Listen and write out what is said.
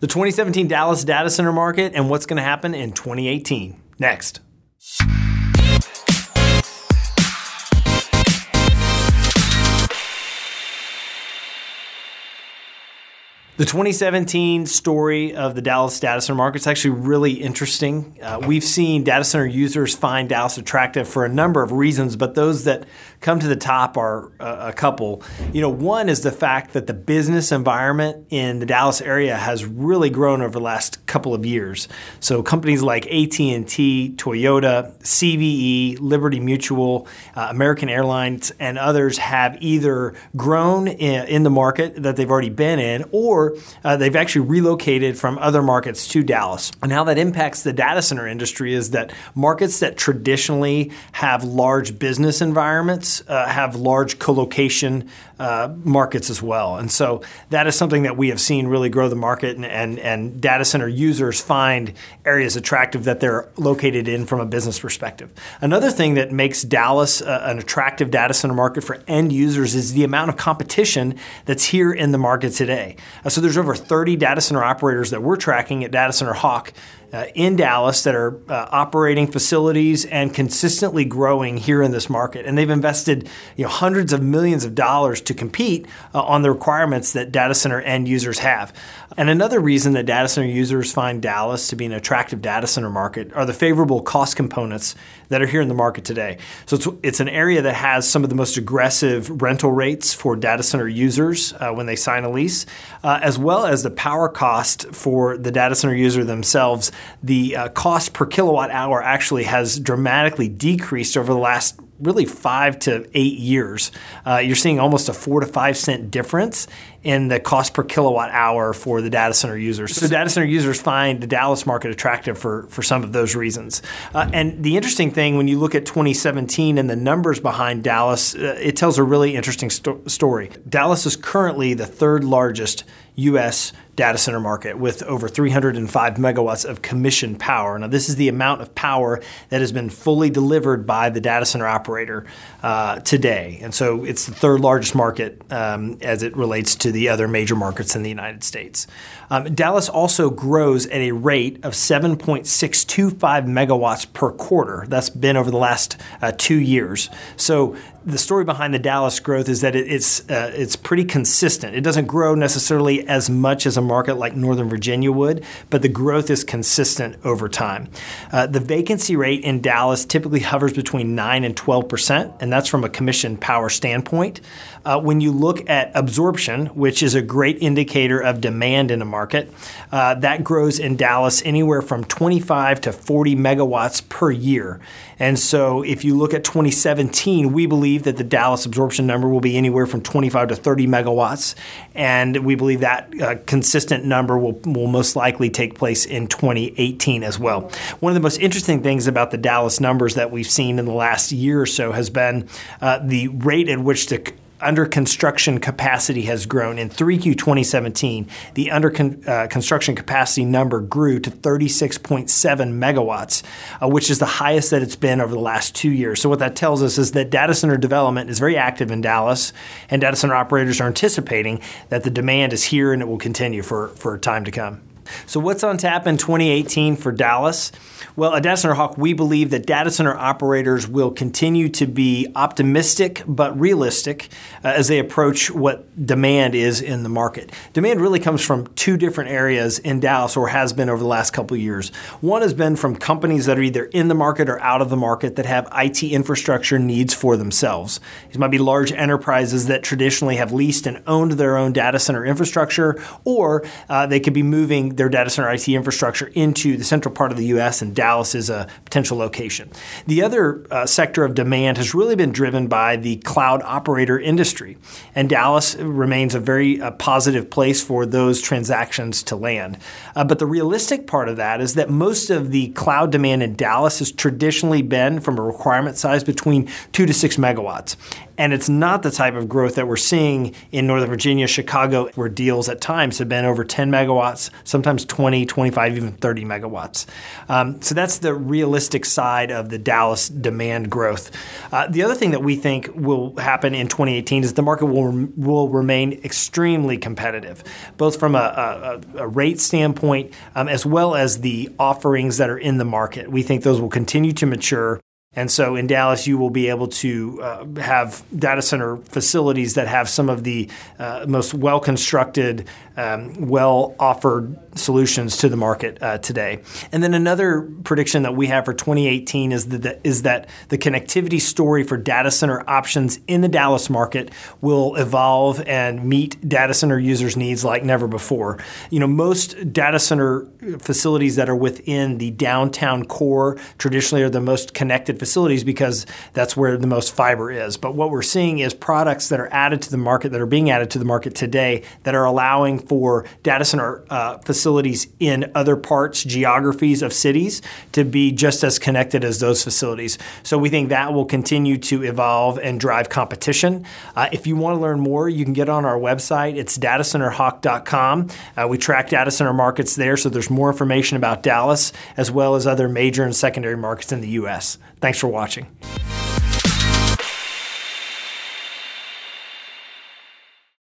The 2017 Dallas data center market and what's going to happen in 2018. Next. The 2017 story of the Dallas data center market is actually really interesting. Uh, we've seen data center users find Dallas attractive for a number of reasons, but those that come to the top are uh, a couple. You know, one is the fact that the business environment in the Dallas area has really grown over the last couple of years. So companies like AT&T, Toyota, CVE, Liberty Mutual, uh, American Airlines, and others have either grown in, in the market that they've already been in, or uh, they've actually relocated from other markets to Dallas. And how that impacts the data center industry is that markets that traditionally have large business environments uh, have large colocation uh, markets as well. And so that is something that we have seen really grow the market, and, and, and data center users find areas attractive that they're located in from a business perspective. Another thing that makes Dallas uh, an attractive data center market for end users is the amount of competition that's here in the market today. Uh, so there's over 30 data center operators that we're tracking at Data Center Hawk uh, in Dallas that are uh, operating facilities and consistently growing here in this market. And they've invested you know, hundreds of millions of dollars to compete uh, on the requirements that data center end users have. And another reason that data center users find Dallas to be an attractive data center market are the favorable cost components that are here in the market today. So it's, it's an area that has some of the most aggressive rental rates for data center users uh, when they sign a lease, uh, as well as the power cost for the data center user themselves the uh, cost per kilowatt hour actually has dramatically decreased over the last really five to eight years. Uh, you're seeing almost a four to five cent difference in the cost per kilowatt hour for the data center users. So data center users find the Dallas market attractive for, for some of those reasons. Uh, and the interesting thing when you look at 2017 and the numbers behind Dallas, uh, it tells a really interesting sto- story. Dallas is currently the third largest U.S. data center market with over 305 megawatts of commissioned power. Now, this is the amount of power that has been fully delivered by the data center operator uh, today. And so it's the third largest market um, as it relates to the other major markets in the United States. Um, Dallas also grows at a rate of 7.625 megawatts per quarter. That's been over the last uh, two years. So the story behind the Dallas growth is that it's uh, it's pretty consistent. It doesn't grow necessarily as much as a market like Northern Virginia would, but the growth is consistent over time. Uh, the vacancy rate in Dallas typically hovers between nine and twelve percent, and that's from a commission power standpoint. Uh, when you look at absorption, which is a great indicator of demand in a market, uh, that grows in Dallas anywhere from 25 to 40 megawatts per year. And so if you look at 2017, we believe that the Dallas absorption number will be anywhere from 25 to 30 megawatts. And we believe that uh, consistent number will, will most likely take place in 2018 as well. One of the most interesting things about the Dallas numbers that we've seen in the last year or so has been uh, the rate at which the under construction capacity has grown. In 3Q 2017, the under con- uh, construction capacity number grew to 36.7 megawatts, uh, which is the highest that it's been over the last two years. So, what that tells us is that data center development is very active in Dallas, and data center operators are anticipating that the demand is here and it will continue for, for time to come. So, what's on tap in 2018 for Dallas? Well, at Data Center Hawk, we believe that data center operators will continue to be optimistic but realistic uh, as they approach what demand is in the market. Demand really comes from two different areas in Dallas, or has been over the last couple years. One has been from companies that are either in the market or out of the market that have IT infrastructure needs for themselves. These might be large enterprises that traditionally have leased and owned their own data center infrastructure, or uh, they could be moving their data center IT infrastructure into the central part of the U.S. and Dallas is a potential location. The other uh, sector of demand has really been driven by the cloud operator industry, and Dallas remains a very uh, positive place for those transactions to land. Uh, but the realistic part of that is that most of the cloud demand in Dallas has traditionally been from a requirement size between two to six megawatts. And it's not the type of growth that we're seeing in Northern Virginia, Chicago, where deals at times have been over 10 megawatts, sometimes 20, 25, even 30 megawatts. Um, so that's the realistic side of the Dallas demand growth. Uh, the other thing that we think will happen in 2018 is the market will, will remain extremely competitive, both from a, a, a rate standpoint um, as well as the offerings that are in the market. We think those will continue to mature. And so in Dallas, you will be able to uh, have data center facilities that have some of the uh, most well constructed, um, well offered solutions to the market uh, today. And then another prediction that we have for 2018 is that, is that the connectivity story for data center options in the Dallas market will evolve and meet data center users' needs like never before. You know, most data center facilities that are within the downtown core traditionally are the most connected facilities because that's where the most fiber is. But what we're seeing is products that are added to the market, that are being added to the market today, that are allowing for data center uh, facilities in other parts, geographies of cities to be just as connected as those facilities. So we think that will continue to evolve and drive competition. Uh, if you want to learn more, you can get on our website. It's datacenterhawk.com. Uh, we track data center markets there, so there's more information about Dallas as well as other major and secondary markets in the U.S. Thanks for watching.